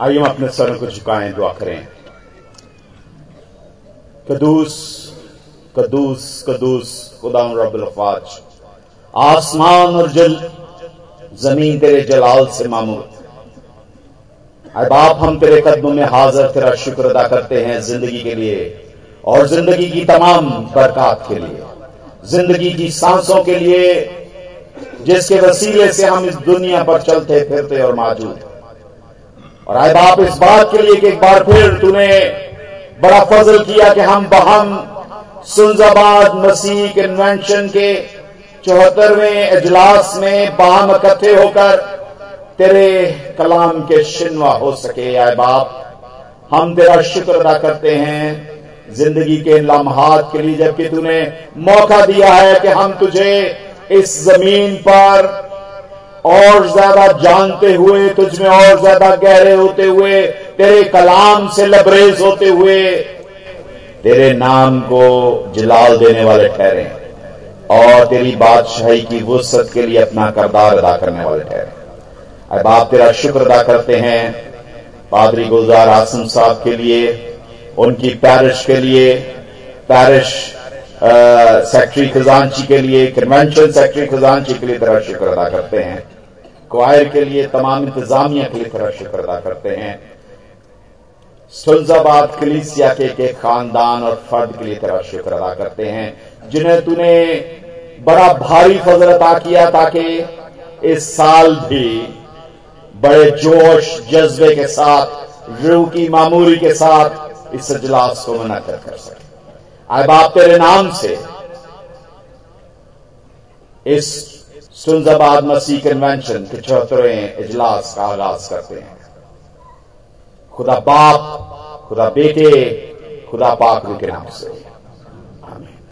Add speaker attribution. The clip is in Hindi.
Speaker 1: आइए हम अपने सर को झुकाएँ, दुआ करें। कदूस कदूस कदूस खुदा रब्बुल अफवाज। आसमान और जल, ज़मीन तेरे जलाल से मामूल। अरे बाप हम तेरे कदमों में हाजिर, तेरा शुक्र अदा करते हैं ज़िंदगी के लिए और ज़िंदगी की तमाम बरकत के लिए। ज़िंदगी की सांसों के लिए, जिसके वसीले से हम इस दुनिया पर चलते फिरते और मौजूद और आए बाप इस बात के लिए कि एक बार फिर तूने बड़ा फजल किया कि हम बहम सुलजाबाद मसीह कन्वेंशन के चौहत्तरवें इजलास में बाहम इकट्ठे होकर तेरे कलाम के शिनवा हो सके। आए बाप, हम तेरा शुक्र अदा करते हैं ज़िंदगी के लम्हात के लिए, जबकि तूने मौका दिया है कि हम तुझे इस ज़मीन पर और ज़्यादा जानते हुए तुझ में और ज़्यादा गहरे होते हुए, तेरे कलाम से लबरेज होते हुए, तेरे नाम को जलाल देने वाले ठहरे और तेरी बादशाही की वसत के लिए अपना करदार अदा करने वाले ठहरे। अब आप तेरा शुक्र अदा करते हैं, पादरी गुलजार आसम साहब के लिए, उनकी पैरिश के लिए, पैरिश सेक्रेटरी खजानची के लिए, कन्वेंशन सेक्रेटरी खजानची के लिए तेरा शुक्र अदा करते हैं। क्वायर के लिए तमाम इंतजामिया के लिए शुक्र अदा करते हैं। सुलजाबाद कलीसिया के एक खानदान और फर्द के लिए तेरा शुक्र अदा करते हैं, जिन्हें तूने बड़ा भारी फजल अता किया ताकि इस साल भी बड़े जोश, जज्बे के साथ, रूह की मामूरी के साथ इस इजलास को मुनद कर सके। आए बाप तेरे नाम से इस सुलजाबाद मसीह कन्वेंशन के चौथरे इजलास का आगाज़ करते हैं। खुदा बाप, खुदा बेटे, खुदा पाक के नाम से। आमीन।